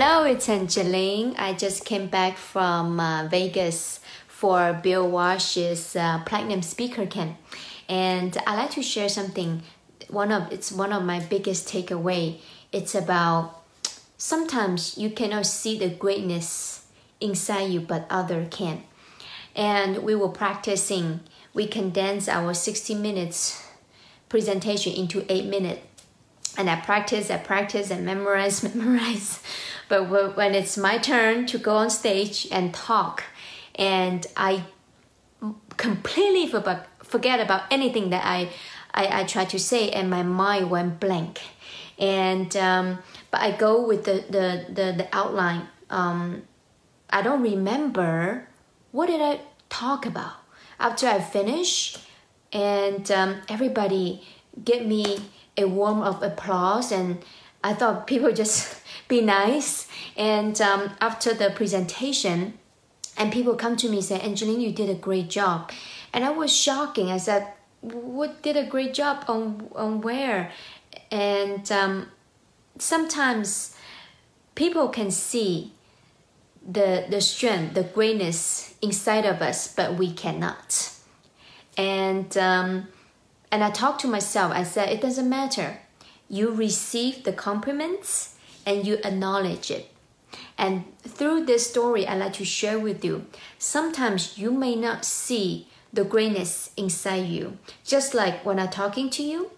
Hello, it's Angeline. I just came back from uh, Vegas for Bill Walsh's uh, Platinum Speaker Camp, and I like to share something. One of it's one of my biggest takeaway. It's about sometimes you cannot see the greatness inside you, but other can. And we were practicing. We condense our sixty minutes presentation into eight minutes and I practice, I practice, and memorize, memorize. But when it's my turn to go on stage and talk, and I completely forget about anything that I, I, I tried to say, and my mind went blank. And um, but I go with the the the, the outline. Um, I don't remember what did I talk about after I finish, and um, everybody give me a warm of applause and I thought people just be nice. And um, after the presentation, and people come to me and say, Angeline, you did a great job. And I was shocking. I said, what did a great job on, on where? And um, sometimes people can see the, the strength, the greatness inside of us, but we cannot. And um, and I talked to myself. I said, it doesn't matter. You receive the compliments and you acknowledge it. And through this story, I'd like to share with you. Sometimes you may not see the greatness inside you. Just like when I'm talking to you,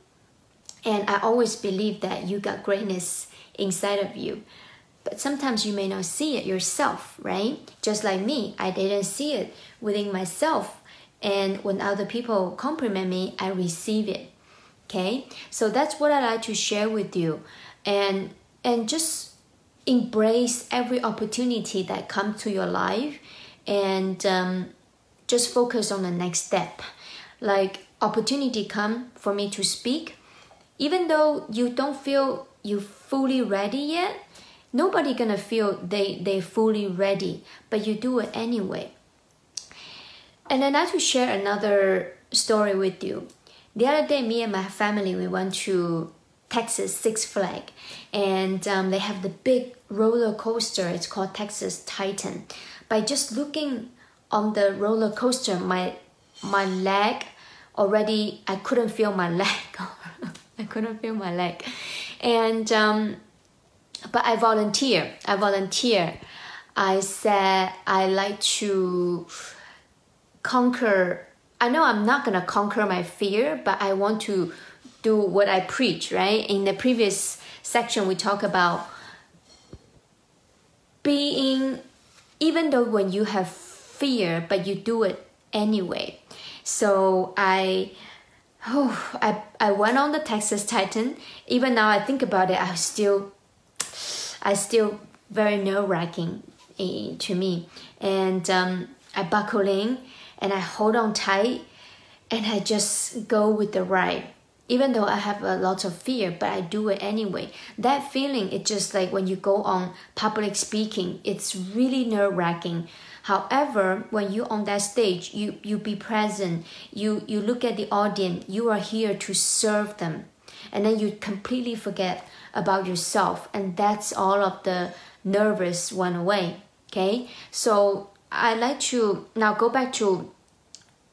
and I always believe that you got greatness inside of you. But sometimes you may not see it yourself, right? Just like me, I didn't see it within myself and when other people compliment me i receive it okay? So that's what i like to share with you. And and just embrace every opportunity that comes to your life and um, just focus on the next step. Like opportunity come for me to speak. Even though you don't feel you fully ready yet nobody gonna feel they they fully ready but you do it anyway. And then like to share another story with you. The other day, me and my family we went to Texas Six Flag, and um, they have the big roller coaster. It's called Texas Titan. By just looking on the roller coaster, my my leg already I couldn't feel my leg. I couldn't feel my leg, and um, but I volunteer. I volunteer. I said I like to conquer I know I'm not gonna conquer my fear, but I want to do what I preach, right? In the previous section, we talk about being, even though when you have fear, but you do it anyway. So I, oh, I, I went on the Texas Titan. Even now, I think about it, I still, I still very nerve wracking eh, to me. And um, I buckle in and I hold on tight and I just go with the ride. Even though I have a lot of fear, but I do it anyway. That feeling, it's just like when you go on public speaking, it's really nerve wracking. However, when you're on that stage, you you be present. You you look at the audience. You are here to serve them, and then you completely forget about yourself, and that's all of the nervous went away. Okay, so I like to now go back to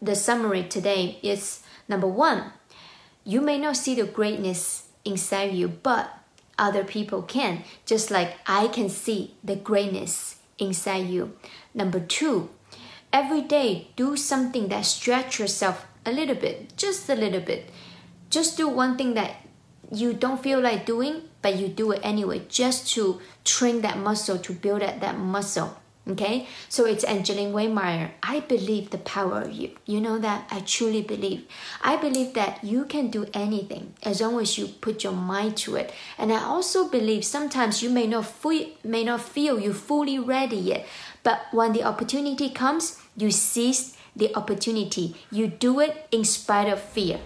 the summary today. Is number one, you may not see the greatness inside you, but other people can, just like I can see the greatness inside you. Number two, every day do something that stretch yourself a little bit, just a little bit. Just do one thing that you don't feel like doing, but you do it anyway, just to train that muscle, to build up that muscle. Okay, so it's Angeline Wehmeyer. I believe the power of you. You know that? I truly believe. I believe that you can do anything as long as you put your mind to it. And I also believe sometimes you may not feel, may not feel you fully ready yet, but when the opportunity comes, you seize the opportunity. You do it in spite of fear.